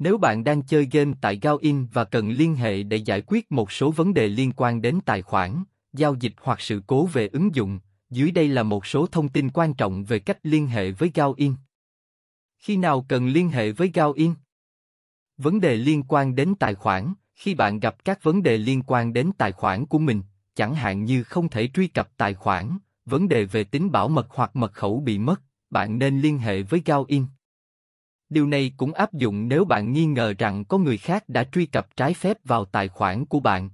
Nếu bạn đang chơi game tại Gaoin và cần liên hệ để giải quyết một số vấn đề liên quan đến tài khoản, giao dịch hoặc sự cố về ứng dụng, dưới đây là một số thông tin quan trọng về cách liên hệ với Gaoin. Khi nào cần liên hệ với Gaoin? Vấn đề liên quan đến tài khoản, khi bạn gặp các vấn đề liên quan đến tài khoản của mình, chẳng hạn như không thể truy cập tài khoản, vấn đề về tính bảo mật hoặc mật khẩu bị mất, bạn nên liên hệ với Gaoin. Điều này cũng áp dụng nếu bạn nghi ngờ rằng có người khác đã truy cập trái phép vào tài khoản của bạn.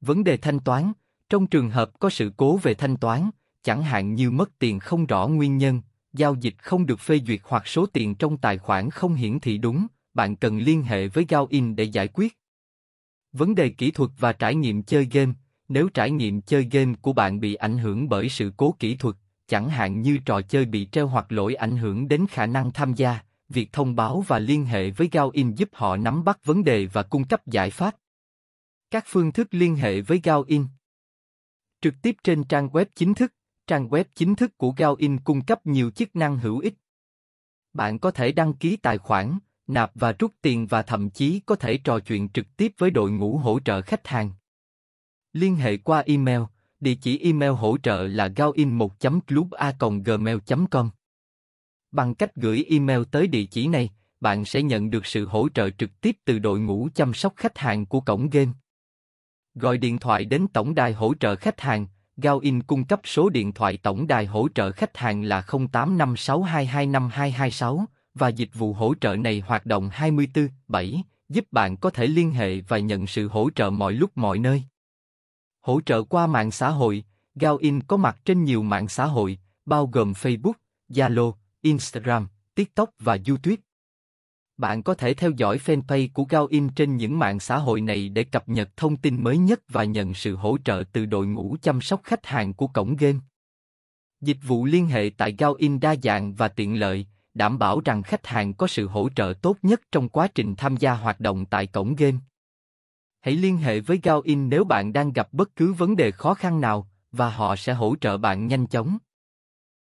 Vấn đề thanh toán, trong trường hợp có sự cố về thanh toán, chẳng hạn như mất tiền không rõ nguyên nhân, giao dịch không được phê duyệt hoặc số tiền trong tài khoản không hiển thị đúng, bạn cần liên hệ với Gaoin để giải quyết. Vấn đề kỹ thuật và trải nghiệm chơi game, nếu trải nghiệm chơi game của bạn bị ảnh hưởng bởi sự cố kỹ thuật, chẳng hạn như trò chơi bị treo hoặc lỗi ảnh hưởng đến khả năng tham gia, việc thông báo và liên hệ với Gaoin giúp họ nắm bắt vấn đề và cung cấp giải pháp. Các phương thức liên hệ với Gaoin Trực tiếp trên trang web chính thức, trang web chính thức của Gaoin cung cấp nhiều chức năng hữu ích. Bạn có thể đăng ký tài khoản, nạp và rút tiền và thậm chí có thể trò chuyện trực tiếp với đội ngũ hỗ trợ khách hàng. Liên hệ qua email, địa chỉ email hỗ trợ là gaoin1.club.gmail.com Bằng cách gửi email tới địa chỉ này, bạn sẽ nhận được sự hỗ trợ trực tiếp từ đội ngũ chăm sóc khách hàng của cổng game. Gọi điện thoại đến tổng đài hỗ trợ khách hàng, Gaoin cung cấp số điện thoại tổng đài hỗ trợ khách hàng là 0856225226 và dịch vụ hỗ trợ này hoạt động 24/7, giúp bạn có thể liên hệ và nhận sự hỗ trợ mọi lúc mọi nơi. Hỗ trợ qua mạng xã hội, Gaoin có mặt trên nhiều mạng xã hội, bao gồm Facebook, Zalo, Instagram, TikTok và YouTube. Bạn có thể theo dõi fanpage của Gaoin trên những mạng xã hội này để cập nhật thông tin mới nhất và nhận sự hỗ trợ từ đội ngũ chăm sóc khách hàng của cổng game. Dịch vụ liên hệ tại Gaoin đa dạng và tiện lợi, đảm bảo rằng khách hàng có sự hỗ trợ tốt nhất trong quá trình tham gia hoạt động tại cổng game. Hãy liên hệ với Gaoin nếu bạn đang gặp bất cứ vấn đề khó khăn nào, và họ sẽ hỗ trợ bạn nhanh chóng.